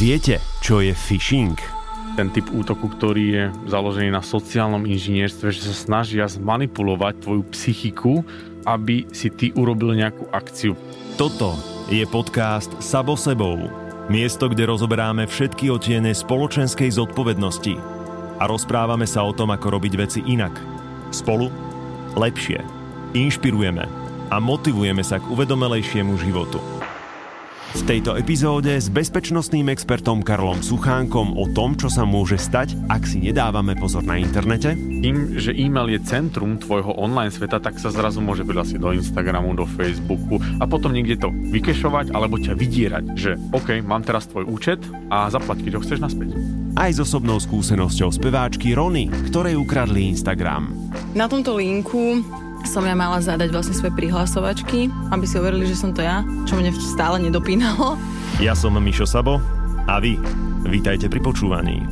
Viete, čo je phishing? ten typ útoku, ktorý je založený na sociálnom inžinierstve, že sa snažia zmanipulovať tvoju psychiku, aby si ty urobil nejakú akciu. Toto je podcast Sabo sebou. Miesto, kde rozoberáme všetky otiene spoločenskej zodpovednosti a rozprávame sa o tom, ako robiť veci inak. Spolu lepšie. Inšpirujeme a motivujeme sa k uvedomelejšiemu životu. V tejto epizóde s bezpečnostným expertom Karlom Suchánkom o tom, čo sa môže stať, ak si nedávame pozor na internete. Tým, že e-mail je centrum tvojho online sveta, tak sa zrazu môže prihlásiť do Instagramu, do Facebooku a potom niekde to vykešovať alebo ťa vydierať, že OK, mám teraz tvoj účet a zaplať, keď ho chceš naspäť. Aj s osobnou skúsenosťou speváčky Rony, ktorej ukradli Instagram. Na tomto linku som ja mala zadať vlastne svoje prihlasovačky, aby si overili, že som to ja, čo mne stále nedopínalo. Ja som Mišo Sabo a vy, vítajte pri počúvaní.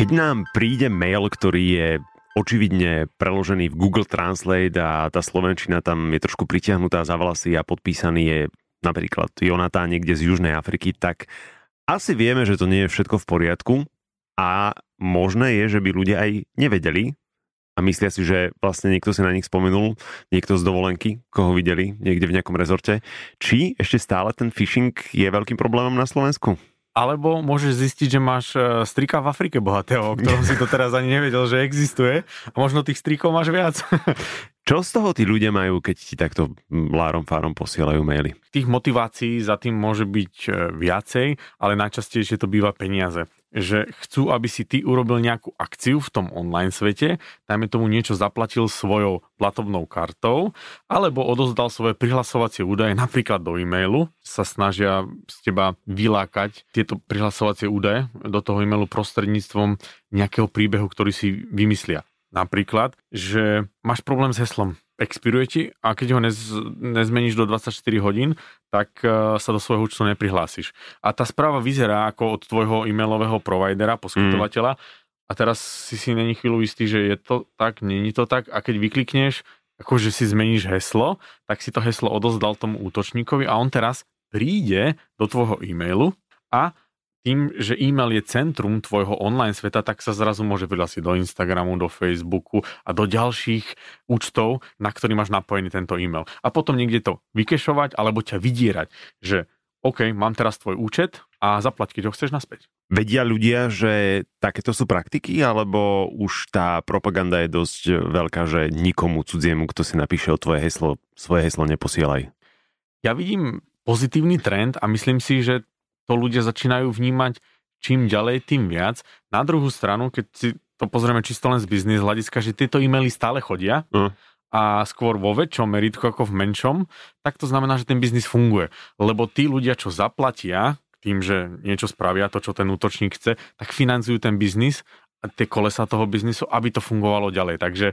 Keď nám príde mail, ktorý je očividne preložený v Google Translate a tá slovenčina tam je trošku pritiahnutá za vlasy a podpísaný je napríklad Jonatán niekde z Južnej Afriky, tak asi vieme, že to nie je všetko v poriadku a možné je, že by ľudia aj nevedeli a myslia si, že vlastne niekto si na nich spomenul, niekto z dovolenky, koho videli niekde v nejakom rezorte. Či ešte stále ten phishing je veľkým problémom na Slovensku? Alebo môžeš zistiť, že máš e, strika v Afrike bohatého, o ktorom si to teraz ani nevedel, že existuje. A možno tých strikov máš viac. Čo z toho tí ľudia majú, keď ti takto lárom fárom posielajú maily? Tých motivácií za tým môže byť e, viacej, ale najčastejšie to býva peniaze že chcú, aby si ty urobil nejakú akciu v tom online svete, dajme tomu niečo zaplatil svojou platobnou kartou, alebo odozdal svoje prihlasovacie údaje napríklad do e-mailu, sa snažia z teba vylákať tieto prihlasovacie údaje do toho e-mailu prostredníctvom nejakého príbehu, ktorý si vymyslia. Napríklad, že máš problém s heslom expiruje ti a keď ho nez, nezmeníš do 24 hodín, tak uh, sa do svojho účtu neprihlásiš. A tá správa vyzerá ako od tvojho e-mailového providera, poskytovateľa mm. a teraz si si není chvíľu istý, že je to tak, není to tak a keď vyklikneš, akože si zmeníš heslo, tak si to heslo odozdal tomu útočníkovi a on teraz príde do tvojho e-mailu a tým, že e-mail je centrum tvojho online sveta, tak sa zrazu môže prihlásiť do Instagramu, do Facebooku a do ďalších účtov, na ktorý máš napojený tento e-mail. A potom niekde to vykešovať alebo ťa vydierať, že OK, mám teraz tvoj účet a zaplať, keď ho chceš naspäť. Vedia ľudia, že takéto sú praktiky, alebo už tá propaganda je dosť veľká, že nikomu cudziemu, kto si napíše o tvoje heslo, svoje heslo neposielaj? Ja vidím pozitívny trend a myslím si, že to ľudia začínajú vnímať čím ďalej, tým viac. Na druhú stranu, keď si to pozrieme čisto len z biznis hľadiska, že tieto e-maily stále chodia uh. a skôr vo väčšom meritku ako v menšom, tak to znamená, že ten biznis funguje. Lebo tí ľudia, čo zaplatia tým, že niečo spravia, to, čo ten útočník chce, tak financujú ten biznis a tie kolesa toho biznisu, aby to fungovalo ďalej. Takže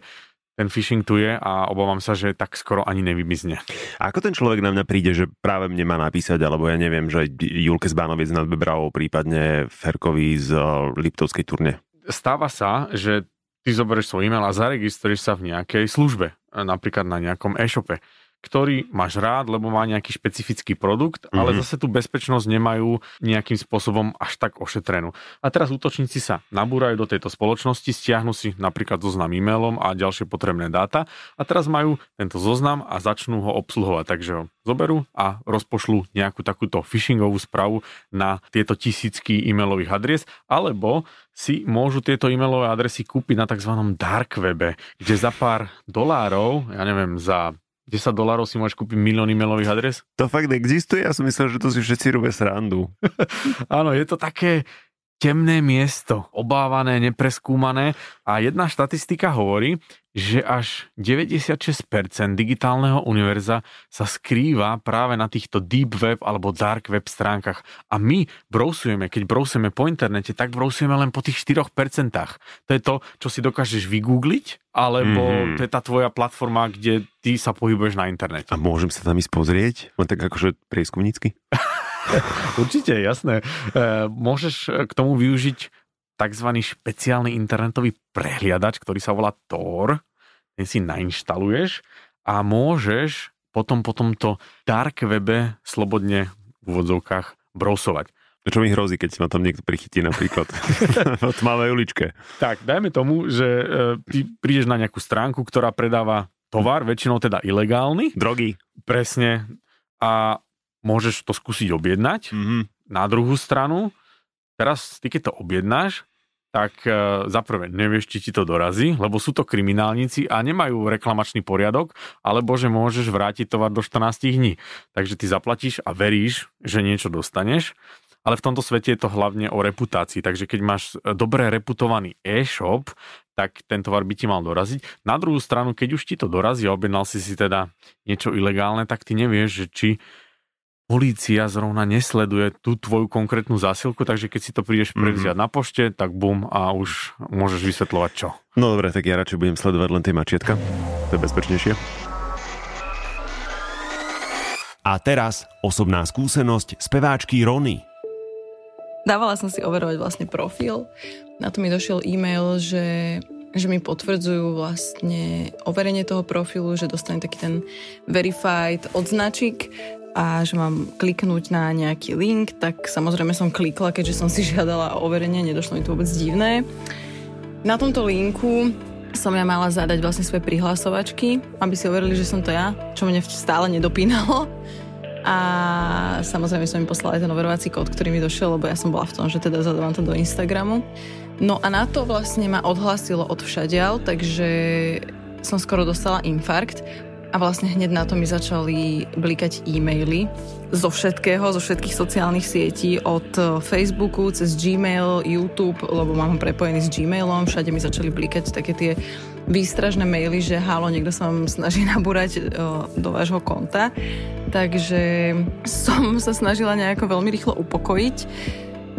ten phishing tu je a obávam sa, že tak skoro ani nevymizne. A ako ten človek na mňa príde, že práve mne má napísať, alebo ja neviem, že Julke z Bánoviec nad Bebravou, prípadne Ferkovi z Liptovskej turne? Stáva sa, že ty zoberieš svoj e-mail a zaregistruješ sa v nejakej službe, napríklad na nejakom e-shope ktorý máš rád, lebo má nejaký špecifický produkt, mm-hmm. ale mhm. zase tú bezpečnosť nemajú nejakým spôsobom až tak ošetrenú. A teraz útočníci sa nabúrajú do tejto spoločnosti, stiahnu si napríklad zoznam e-mailom a ďalšie potrebné dáta a teraz majú tento zoznam a začnú ho obsluhovať. Takže ho zoberú a rozpošlú nejakú takúto phishingovú správu na tieto tisícky e-mailových adries, alebo si môžu tieto e-mailové adresy kúpiť na tzv. dark webe, kde za pár dolárov, ja neviem, za 10 dolárov si môžeš kúpiť milión e-mailových adres? To fakt existuje? Ja som myslel, že to si všetci robia srandu. Áno, je to také temné miesto, obávané, nepreskúmané a jedna štatistika hovorí, že až 96% digitálneho univerza sa skrýva práve na týchto deep web alebo dark web stránkach. A my brousujeme, keď brousujeme po internete, tak brousujeme len po tých 4%. To je to, čo si dokážeš vygoogliť, alebo mm-hmm. to je tá tvoja platforma, kde ty sa pohybuješ na internete. A môžem sa tam ísť pozrieť? Len tak akože prieskumnícky? Určite, jasné. E, môžeš k tomu využiť tzv. špeciálny internetový prehliadač, ktorý sa volá Tor. Ten si nainštaluješ a môžeš potom po tomto dark webe slobodne v úvodzovkách brousovať. Čo mi hrozí, keď ma tam niekto prichytí napríklad v tmavej uličke? Tak, dajme tomu, že e, ty prídeš na nejakú stránku, ktorá predáva tovar, väčšinou teda ilegálny. Drogy. Presne. A môžeš to skúsiť objednať. Mm-hmm. Na druhú stranu, teraz ty keď to objednáš, tak e, za prvé nevieš, či ti to dorazí, lebo sú to kriminálnici a nemajú reklamačný poriadok, alebo že môžeš vrátiť tovar do 14 dní. Takže ty zaplatíš a veríš, že niečo dostaneš ale v tomto svete je to hlavne o reputácii. Takže keď máš dobre reputovaný e-shop, tak ten tovar by ti mal doraziť. Na druhú stranu, keď už ti to dorazí a objednal si si teda niečo ilegálne, tak ty nevieš, že či polícia zrovna nesleduje tú tvoju konkrétnu zásilku, takže keď si to prídeš mhm. prevziať mm-hmm. na pošte, tak bum a už môžeš vysvetľovať čo. No dobre, tak ja radšej budem sledovať len tie mačietka. To je bezpečnejšie. A teraz osobná skúsenosť speváčky Rony. Dávala som si overovať vlastne profil. Na to mi došiel e-mail, že, že mi potvrdzujú vlastne overenie toho profilu, že dostane taký ten verified odznačik a že mám kliknúť na nejaký link, tak samozrejme som klikla, keďže som si žiadala o overenie, nedošlo mi to vôbec divné. Na tomto linku som ja mala zadať vlastne svoje prihlasovačky, aby si overili, že som to ja, čo mne stále nedopínalo a samozrejme som im poslala aj ten overovací kód, ktorý mi došiel, lebo ja som bola v tom, že teda zadávam to do Instagramu. No a na to vlastne ma odhlasilo od všadial, takže som skoro dostala infarkt a vlastne hneď na to mi začali blikať e-maily zo všetkého, zo všetkých sociálnych sietí, od Facebooku, cez Gmail, YouTube, lebo mám ho prepojený s Gmailom, všade mi začali blikať také tie výstražné maily, že halo, niekto sa vám snaží nabúrať do vášho konta. Takže som sa snažila nejako veľmi rýchlo upokojiť.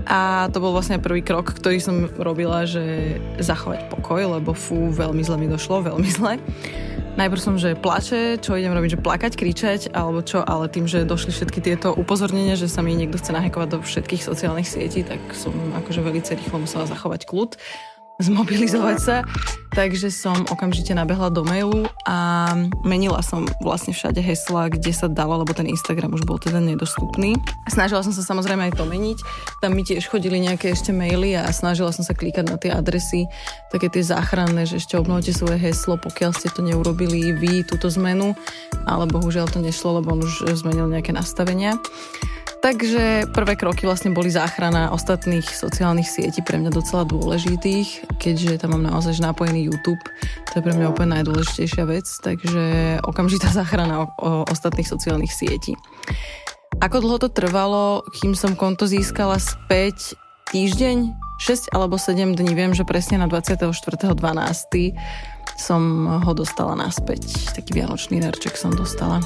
A to bol vlastne prvý krok, ktorý som robila, že zachovať pokoj, lebo fú, veľmi zle mi došlo, veľmi zle. Najprv som, že plače, čo idem robiť, že plakať, kričať, alebo čo, ale tým, že došli všetky tieto upozornenia, že sa mi niekto chce nahekovať do všetkých sociálnych sietí, tak som akože veľmi rýchlo musela zachovať kľud zmobilizovať sa, takže som okamžite nabehla do mailu a menila som vlastne všade hesla, kde sa dalo, lebo ten Instagram už bol teda nedostupný. Snažila som sa samozrejme aj to meniť, tam mi tiež chodili nejaké ešte maily a snažila som sa klikať na tie adresy, také tie záchranné, že ešte obnovte svoje heslo, pokiaľ ste to neurobili vy, túto zmenu, ale bohužiaľ to nešlo, lebo on už zmenil nejaké nastavenia. Takže prvé kroky vlastne boli záchrana ostatných sociálnych sietí, pre mňa docela dôležitých, keďže tam mám naozaj napojený YouTube, to je pre mňa úplne najdôležitejšia vec, takže okamžitá záchrana o, o ostatných sociálnych sietí. Ako dlho to trvalo, kým som konto získala späť? Týždeň? 6 alebo 7 dní, viem, že presne na 24.12. som ho dostala naspäť. Taký vianočný darček som dostala.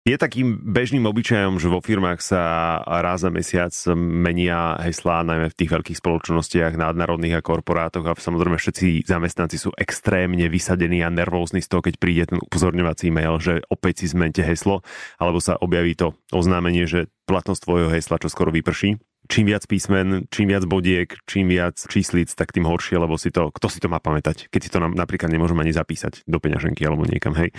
Je takým bežným obyčajom, že vo firmách sa raz za mesiac menia heslá, najmä v tých veľkých spoločnostiach, nadnárodných a korporátoch a samozrejme všetci zamestnanci sú extrémne vysadení a nervózni z toho, keď príde ten upozorňovací mail, že opäť si zmente heslo, alebo sa objaví to oznámenie, že platnosť tvojho hesla čo skoro vyprší čím viac písmen, čím viac bodiek, čím viac číslic, tak tým horšie, lebo si to, kto si to má pamätať, keď si to napríklad nemôžeme ani zapísať do peňaženky alebo niekam, hej.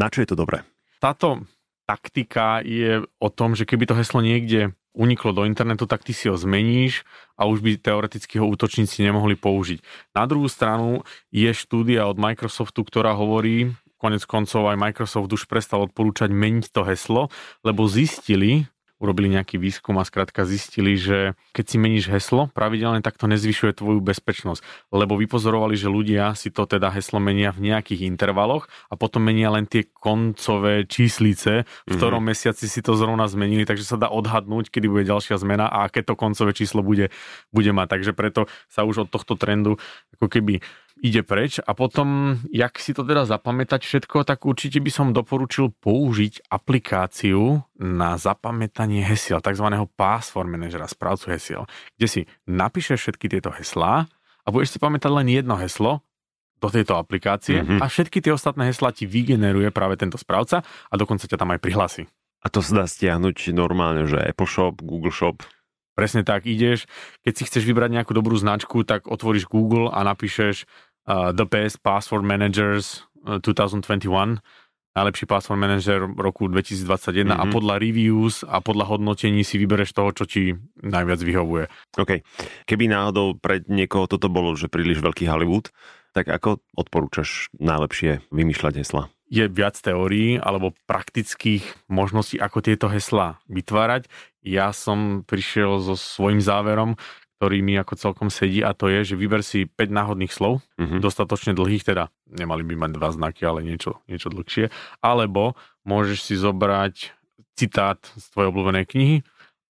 Na čo je to dobré? Táto taktika je o tom, že keby to heslo niekde uniklo do internetu, tak ty si ho zmeníš a už by teoreticky ho útočníci nemohli použiť. Na druhú stranu je štúdia od Microsoftu, ktorá hovorí, konec koncov aj Microsoft už prestal odporúčať meniť to heslo, lebo zistili, urobili nejaký výskum a skrátka zistili, že keď si meníš heslo pravidelne, tak to nezvyšuje tvoju bezpečnosť. Lebo vypozorovali, že ľudia si to teda heslo menia v nejakých intervaloch a potom menia len tie koncové číslice, v mhm. ktorom mm-hmm. mesiaci si to zrovna zmenili, takže sa dá odhadnúť, kedy bude ďalšia zmena a aké to koncové číslo bude, bude mať. Takže preto sa už od tohto trendu ako keby ide preč a potom, jak si to teda zapamätať všetko, tak určite by som doporučil použiť aplikáciu na zapamätanie hesiel, tzv. password managera, správcu hesiel, kde si napíšeš všetky tieto heslá a budeš si pamätať len jedno heslo do tejto aplikácie mm-hmm. a všetky tie ostatné heslá ti vygeneruje práve tento správca a dokonca ťa tam aj prihlási. A to sa dá stiahnuť normálne, že Apple Shop, Google Shop. Presne tak, ideš, keď si chceš vybrať nejakú dobrú značku, tak otvoríš Google a napíšeš uh, The Best Password Managers uh, 2021 najlepší password manager roku 2021 mm-hmm. a Mhm. podľa reviews a podľa hodnotení si vybereš toho, čo ti najviac vyhovuje. OK. Keby náhodou pre niekoho toto bolo, že príliš veľký Hollywood, tak ako odporúčaš najlepšie vymýšľať hesla? Je viac teórií alebo praktických možností, ako tieto heslá vytvárať. Ja som prišiel so svojím záverom, ktorý mi ako celkom sedí a to je, že vyber si 5 náhodných slov, Mhm. dostatočne dlhých, teda nemali by mať dva znaky, ale niečo, niečo dlhšie. Alebo môžeš si zobrať citát z tvojej obľúbenej knihy,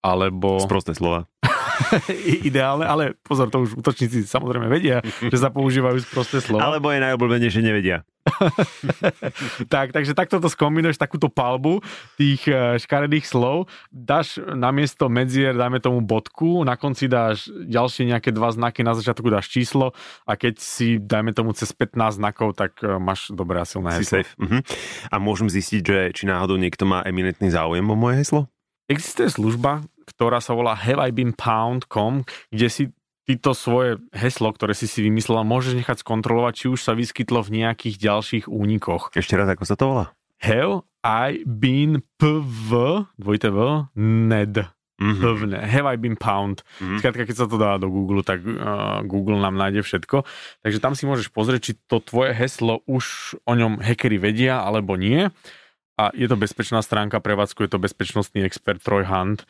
alebo Sprosté slova. Ideálne, ale pozor, to už útočníci samozrejme vedia, že sa používajú sprosté slova. Alebo je najobľúbenejšie nevedia. tak, takže takto to skombinuješ, takúto palbu tých eh, škaredých slov, dáš namiesto medzier, dajme tomu bodku, na konci dáš ďalšie nejaké dva znaky, na začiatku dáš číslo a keď si, dajme tomu cez 15 znakov, tak eh, máš dobré a silné Si heslo. safe. Mhm. A môžem zistiť, že či náhodou niekto má eminentný záujem o moje heslo? Existuje služba, ktorá sa volá haveibeenpound.com, kde si tyto svoje heslo, ktoré si si vymyslela, môžeš nechať skontrolovať, či už sa vyskytlo v nejakých ďalších únikoch. Ešte raz, ako sa to volá? Have I been PV, dvojité V, NED. Mhm. Pevne. Have I been pound. Mhm. Skrátka, keď sa to dá do Google, tak uh, Google nám nájde všetko. Takže tam si môžeš pozrieť, či to tvoje heslo už o ňom hackeri vedia, alebo nie. A je to bezpečná stránka, prevádzkuje to bezpečnostný expert Troy Hunt,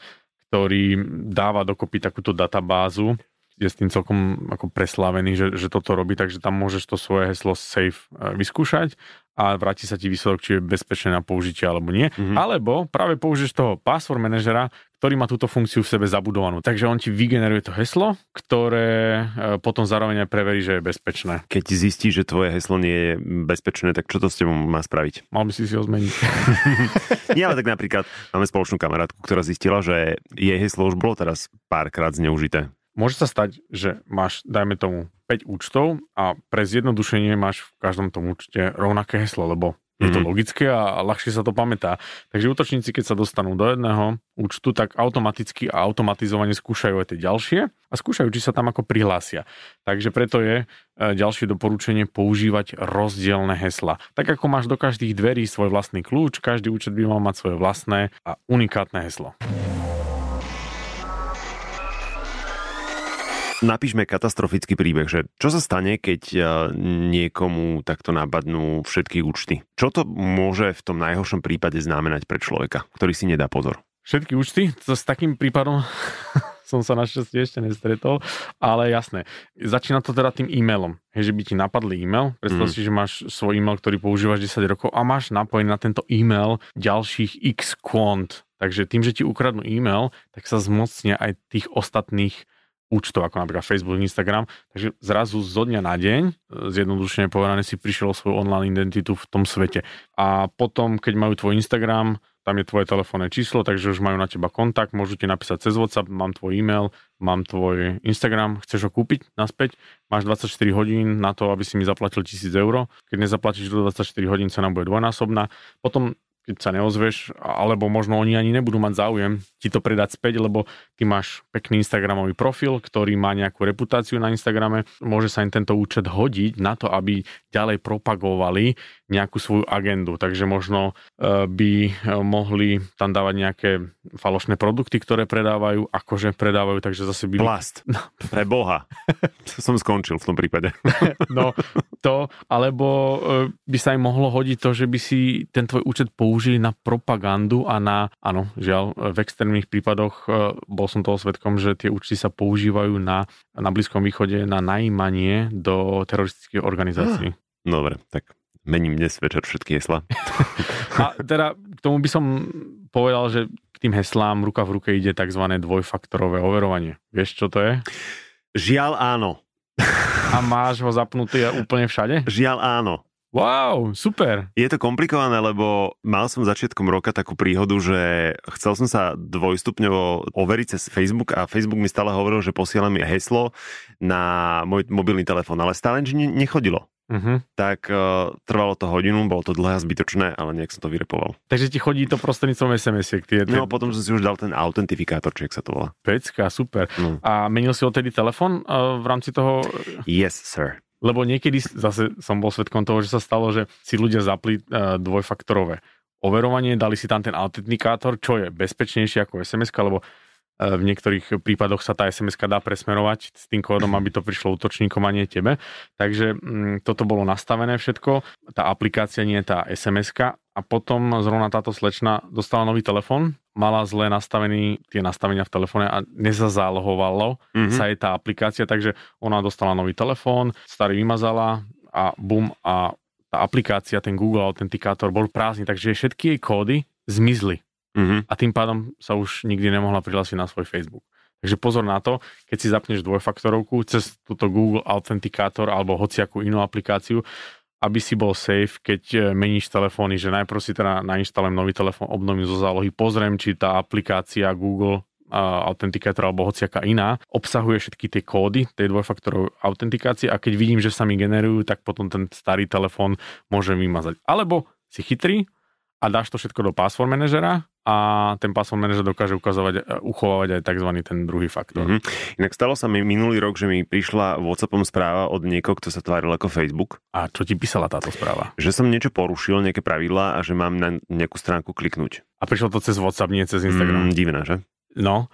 ktorý dáva dokopy takúto databázu, je s tým celkom ako preslávený, že, že toto robí, takže tam môžeš to svoje heslo safe eh, vyskúšať a vráti sa ti výsledok, či je bezpečné na použitie alebo nie. Mhm. Alebo práve použiješ toho password manažera, ktorý má túto funkciu v sebe zabudovanú. Takže on ti vygeneruje to heslo, ktoré eh, potom zároveň aj preverí, že je bezpečné. Keď zistíš, že tvoje heslo nie je bezpečné, tak čo to s tebou má spraviť? Mal by si si ho zmeniť. Nie, ale tak napríklad máme spoločnú kamarátku, ktorá zistila, že jej heslo už bolo teraz párkrát zneužité. Môže sa stať, že máš, dajme tomu, 5 účtov a pre zjednodušenie máš v každom tom účte rovnaké heslo, lebo je to Mhm. logické a, ľahšie sa to pamätá. Takže útočníci, keď sa dostanú do jedného účtu, tak automaticky a automatizovane skúšajú aj tie ďalšie a skúšajú, či sa tam ako prihlásia. Takže preto je e, ďalšie doporučenie používať rozdielne hesla. Tak ako máš do každých dverí svoj vlastný kľúč, každý účet by mal mať svoje vlastné a unikátne heslo. Napíšme katastrofický príbeh, že čo sa stane, keď eh, niekomu takto napadnú všetky účty? Čo to môže v tom najhoršom prípade znamenať pre človeka, ktorý si nedá pozor? Všetky účty, to s takým prípadom som sa našťastie ešte nestretol, ale jasné. Začína to teda tým e-mailom. Hej, že by ti napadli e-mail, predstav Mhm. si, že máš svoj e-mail, ktorý používaš 10 rokov a máš napojený na tento e-mail ďalších x kvont. Takže tým, že ti ukradnú e-mail, tak sa zmocnia aj tých ostatných účtov, ako napríklad Facebook, Instagram. Takže zrazu zo dňa na deň, e, zjednodušene povedané, si prišiel o svoju online identitu v tom svete. A potom, keď majú tvoj Instagram, tam je tvoje telefónne číslo, takže už majú na teba kontakt, môžu ti napísať cez WhatsApp, mám tvoj e-mail, mám tvoj Instagram, chceš ho kúpiť naspäť, máš 24 hodín na to, aby si mi zaplatil 1000 eur. Keď nezaplatíš do 24 hodín, cena bude dvojnásobná. Potom keď sa neozveš, alebo možno oni ani nebudú mať záujem ti to predať späť, lebo ty máš pekný Instagramový profil, ktorý má nejakú reputáciu na Instagrame, môže sa im tento účet hodiť na to, aby ďalej propagovali nejakú svoju agendu. Takže možno e, by e, mohli tam dávať nejaké falošné produkty, ktoré predávajú, akože predávajú, takže zase by... Plast. Pre Boha. Som skončil v tom prípade. No to, alebo e, by sa im mohlo hodiť to, že by si ten tvoj účet použili na propagandu a na, áno, žiaľ, v extrémnych prípadoch e, bol som toho svetkom, že tie účty sa používajú na, na Blízkom východe na najímanie do teroristických organizácií. Dobre, tak mením dnes večer všetky hesla. A teda k tomu by som povedal, že k tým heslám ruka v ruke ide tzv. dvojfaktorové overovanie. Vieš, čo to je? Žiaľ áno. A máš ho zapnutý úplne všade? Žiaľ áno. Wow, super. Je to komplikované, lebo mal som začiatkom roka takú príhodu, že chcel som sa dvojstupňovo overiť cez Facebook a Facebook mi stále hovoril, že posiela mi heslo na môj mobilný telefón, ale stále nič ne- nechodilo. Uh-huh. Tak uh, trvalo to hodinu, bolo to dlhé a zbytočné, ale nejak som to vyrepoval. Takže ti chodí to prostredníctvom SMS-iek. Tie, tie No a potom som si už dal ten autentifikátor, či jak sa to volá. pecka, super. No. A menil si odtedy telefon uh, v rámci toho? Yes, sir. Lebo niekedy zase som bol svetkom toho, že sa stalo, že si ľudia zapli uh, dvojfaktorové overovanie, dali si tam ten autentikátor, čo je bezpečnejšie ako SMS, lebo uh, v niektorých prípadoch sa tá SMS dá presmerovať s tým kódom, aby to prišlo útočníkom a nie tebe. Takže um, toto bolo nastavené všetko, tá aplikácia nie tá SMS a potom zrovna táto slečna dostala nový telefón, mala zle nastavený tie nastavenia v telefóne a nezazálohovalo mm-hmm. sa jej tá aplikácia, takže ona dostala nový telefón, starý vymazala a bum a tá aplikácia, ten Google Authentikátor bol prázdny, takže všetky jej kódy zmizli. Mm-hmm. A tým pádom sa už nikdy nemohla prihlásiť na svoj Facebook. Takže pozor na to, keď si zapneš dvojfaktorovku cez túto Google Authentikátor alebo hociakú inú aplikáciu, aby si bol safe, keď e, meníš telefóny, že najprv si teda nainštalujem nový telefón, obnovím zo zálohy, pozriem, či tá aplikácia Google autentikátor alebo hociaká iná, obsahuje všetky tie kódy tej dvojfaktorovej autentikácie a keď vidím, že sa mi generujú, tak potom ten starý telefón môžem vymazať. Alebo si chytrý a dáš to všetko do password manažera a ten password manager dokáže ukazovať, e, uchovávať aj tzv. ten druhý faktor. Mm-hmm. Inak stalo sa mi minulý rok, že mi prišla WhatsAppom správa od niekoho, kto sa tváril ako Facebook. A čo ti písala táto správa? Že som niečo porušil, nejaké pravidlá a že mám na nejakú stránku kliknúť. A prišlo to cez WhatsApp, nie cez Instagram? Mm, divné, že? No,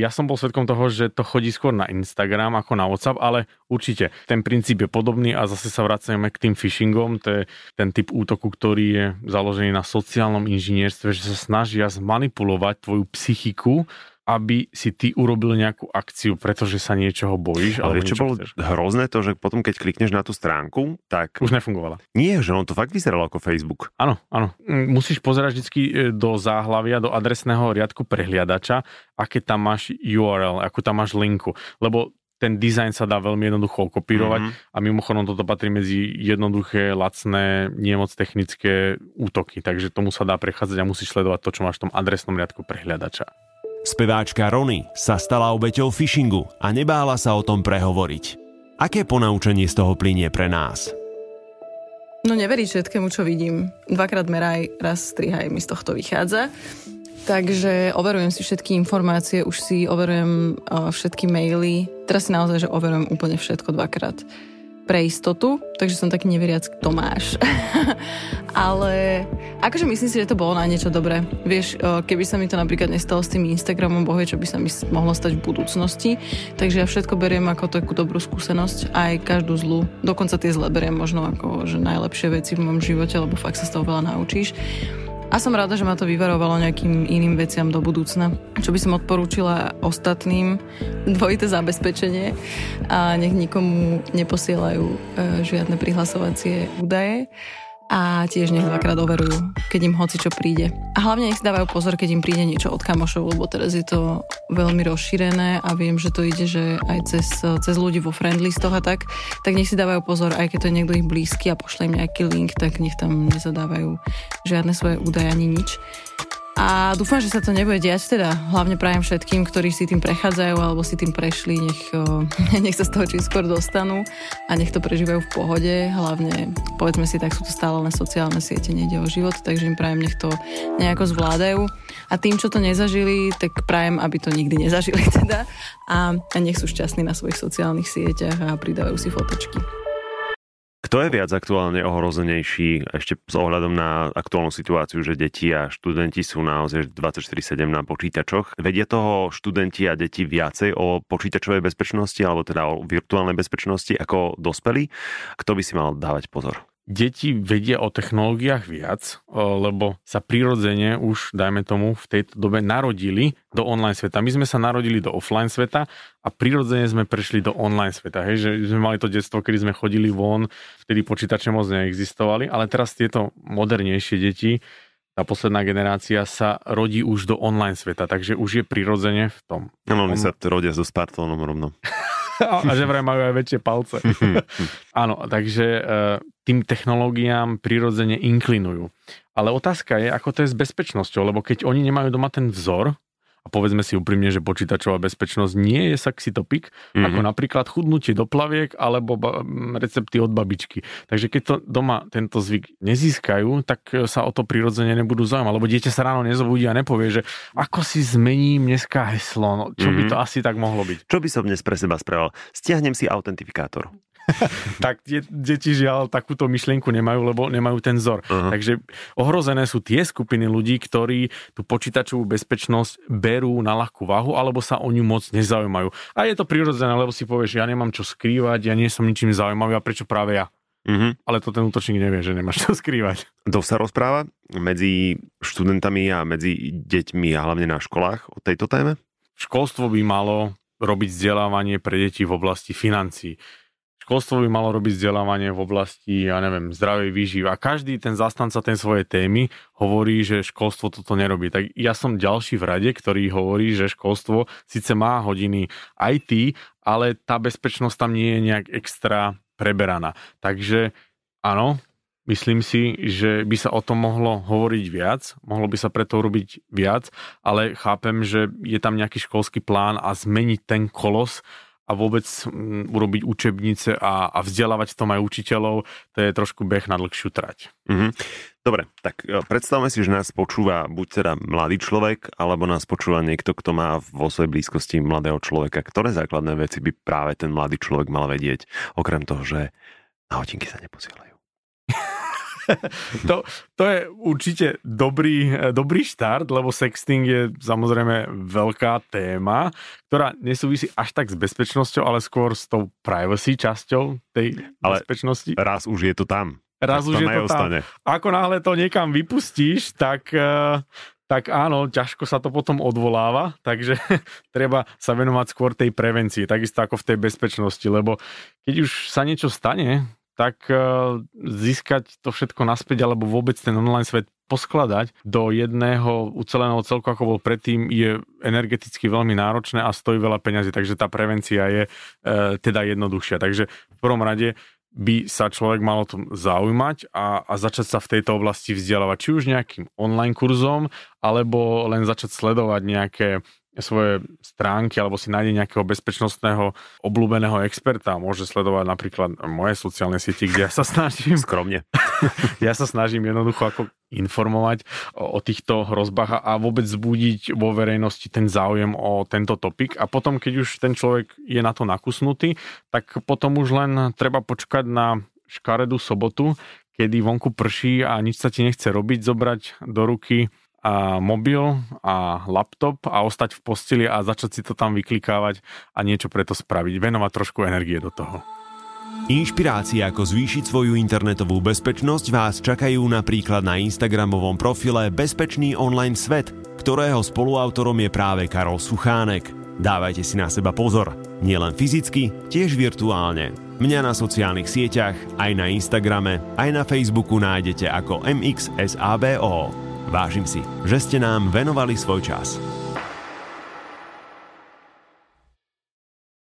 ja som bol svetkom toho, že to chodí skôr na Instagram ako na WhatsApp, ale určite ten princíp je podobný a zase sa vracame k tým phishingom, to je ten typ útoku, ktorý je založený na sociálnom inžinierstve, že sa snažia zmanipulovať tvoju psychiku aby si ty urobil nejakú akciu, pretože sa niečoho bojíš. Ale čo bolo chceš. hrozné to, že potom keď klikneš na tú stránku, tak... Už nefungovala. Nie, že on to fakt vyzeralo ako Facebook. Áno, áno. Mm, musíš pozerať vždy e, do záhlavia, do adresného riadku prehliadača, aké tam máš URL, akú tam máš linku. Lebo ten dizajn sa dá veľmi jednoducho kopírovať mm-hmm. a mimochodom toto patrí medzi jednoduché, lacné, niemoc technické útoky, takže tomu sa dá prechádzať a musíš sledovať to, čo máš v tom adresnom riadku prehliadača. Speváčka Rony sa stala obeťou phishingu a nebála sa o tom prehovoriť. Aké ponaučenie z toho plinie pre nás? No neveriť všetkému, čo vidím. Dvakrát meraj, raz strihaj mi z tohto vychádza. Takže overujem si všetky informácie, už si overujem uh, všetky maily. Teraz si naozaj, že overujem úplne všetko dvakrát pre istotu, takže som taký neveriac Tomáš. Ale akože myslím si, že to bolo na niečo dobré. Vieš, keby sa mi to napríklad nestalo s tým Instagramom, bohuje, čo by sa mi mohlo stať v budúcnosti. Takže ja všetko beriem ako takú dobrú skúsenosť, aj každú zlú. Dokonca tie zle beriem možno ako že najlepšie veci v mojom živote, lebo fakt sa z toho veľa naučíš. A som rada, že ma to vyvarovalo nejakým iným veciam do budúcna. Čo by som odporúčila ostatným, dvojité zabezpečenie a nech nikomu neposielajú e, žiadne prihlasovacie údaje a tiež nech dvakrát overujú, keď im hoci čo príde. A hlavne nech si dávajú pozor, keď im príde niečo od kamošov, lebo teraz je to veľmi rozšírené a viem, že to ide, že aj cez, cez ľudí vo friendlistoch a tak, tak nech si dávajú pozor, aj keď to je niekto ich blízky a pošle im nejaký link, tak nech tam nezadávajú žiadne svoje údaje ani nič. A dúfam, že sa to nebude diať, teda hlavne prajem všetkým, ktorí si tým prechádzajú alebo si tým prešli, nech, nech sa z toho čím skôr dostanú a nech to prežívajú v pohode. Hlavne, povedzme si, tak sú to stále len sociálne siete, nejde o život, takže im prajem, nech to nejako zvládajú. A tým, čo to nezažili, tak prajem, aby to nikdy nezažili teda a, a nech sú šťastní na svojich sociálnych sieťach a pridávajú si fotočky. Kto je viac aktuálne ohrozenejší ešte s ohľadom na aktuálnu situáciu, že deti a študenti sú naozaj 24-7 na počítačoch? Vedia toho študenti a deti viacej o počítačovej bezpečnosti alebo teda o virtuálnej bezpečnosti ako dospelí? Kto by si mal dávať pozor? Deti vedia o technológiách viac, lebo sa prirodzene už, dajme tomu, v tejto dobe narodili do online sveta. My sme sa narodili do offline sveta a prirodzene sme prešli do online sveta. Hej, že sme mali to detstvo, kedy sme chodili von, vtedy počítače moc neexistovali, ale teraz tieto modernejšie deti tá posledná generácia sa rodí už do online sveta, takže už je prirodzene v tom. No, oni sa rodia so smartfónom rovno. a že vraj majú aj väčšie palce. Áno, takže e, tým technológiám prirodzene inklinujú. Ale otázka je, ako to je s bezpečnosťou, lebo keď oni nemajú doma ten vzor, a povedzme si úprimne, že počítačová bezpečnosť nie je sexy topic, mm-hmm. ako napríklad chudnutie do plaviek alebo ba- recepty od babičky. Takže keď to doma tento zvyk nezískajú, tak sa o to prirodzene nebudú zaujímať, lebo dieťa sa ráno nezobudí a nepovie, že ako si zmením dneska heslo, no, čo mm-hmm. by mhm. to asi tak mohlo byť. Čo by som dnes pre seba spravil? Stiahnem si autentifikátor. tak deti žiaľ takúto myšlienku nemajú, lebo nemajú ten vzor. Uh-huh. Takže ohrozené sú tie skupiny ľudí, ktorí tú počítačovú bezpečnosť berú na ľahkú váhu alebo sa o ňu moc nezaujímajú. A je to prirodzené, lebo si povieš, ja nemám čo skrývať, ja nie som ničím zaujímavý a prečo práve ja? Mm-hmm. Ale to ten útočník nevie, že nemáš čo skrývať. To sa rozpráva medzi študentami a medzi deťmi a hlavne na školách o tejto téme? Školstvo by malo robiť vzdelávanie pre deti v oblasti financií. Školstvo by malo robiť vzdelávanie v oblasti, ja neviem, zdravej výživy. A každý ten zastanca ten svojej témy hovorí, že školstvo toto nerobí. Tak ja som ďalší v rade, ktorý hovorí, že školstvo síce má hodiny IT, ale tá bezpečnosť tam nie je nejak extra preberaná. Takže áno, myslím si, že by sa o tom mohlo hovoriť viac, mohlo by sa preto urobiť viac, ale chápem, že je tam nejaký školský plán a zmeniť ten kolos a vôbec mm, urobiť učebnice a, a vzdelávať v tom aj učiteľov, to je trošku beh na dlhšiu trať. Mm-hmm. Dobre, tak e, predstavme si, že nás počúva buď teda mladý človek, alebo nás počúva niekto, kto má vo svojej blízkosti mladého človeka. Ktoré základné veci by práve ten mladý človek mal vedieť, okrem toho, že na hodinky sa neposielajú? to, to je určite dobrý, dobrý štart, lebo sexting je samozrejme veľká téma, ktorá nesúvisí až tak s bezpečnosťou, ale skôr s tou privacy časťou tej ale bezpečnosti. raz už je to tam. Raz už je to tam. Ako náhle to niekam vypustíš, tak, eh, tak áno, ťažko sa to potom odvoláva, takže treba sa venovať skôr tej prevencii, takisto ako v tej bezpečnosti, lebo keď už sa niečo stane, tak e, získať to všetko naspäť alebo vôbec ten online svet poskladať do jedného uceleného celku, ako bol predtým, je energeticky veľmi náročné a stojí veľa peňazí, takže tá prevencia je e, teda jednoduchšia. Takže v prvom rade by sa človek mal o tom zaujímať a, a začať sa v tejto oblasti vzdelávať, či už nejakým online kurzom, alebo len začať sledovať nejaké svoje stránky alebo si nájde nejakého bezpečnostného obľúbeného experta. Môže sledovať napríklad moje sociálne siete, kde ja sa snažím... Skromne. ja sa snažím jednoducho ako informovať o, o týchto hrozbách a vôbec zbudiť vo verejnosti ten záujem o tento topik. A potom, keď už ten človek je na to nakusnutý, tak potom už len treba počkať na škaredú sobotu, kedy vonku prší a nič sa ti nechce robiť, zobrať do ruky a mobil a laptop a ostať v posteli a začať si to tam vyklikávať a niečo preto spraviť. Venovať trošku energie do toho. Inšpirácie, ako zvýšiť svoju internetovú bezpečnosť vás čakajú napríklad na Instagramovom profile Bezpečný online svet, ktorého spoluautorom je práve Karol Suchánek. Dávajte si na seba pozor, nielen fyzicky, tiež virtuálne. Mňa na sociálnych sieťach, aj na Instagrame, aj na Facebooku nájdete ako MXSABO. Vážim si, že ste nám venovali svoj čas.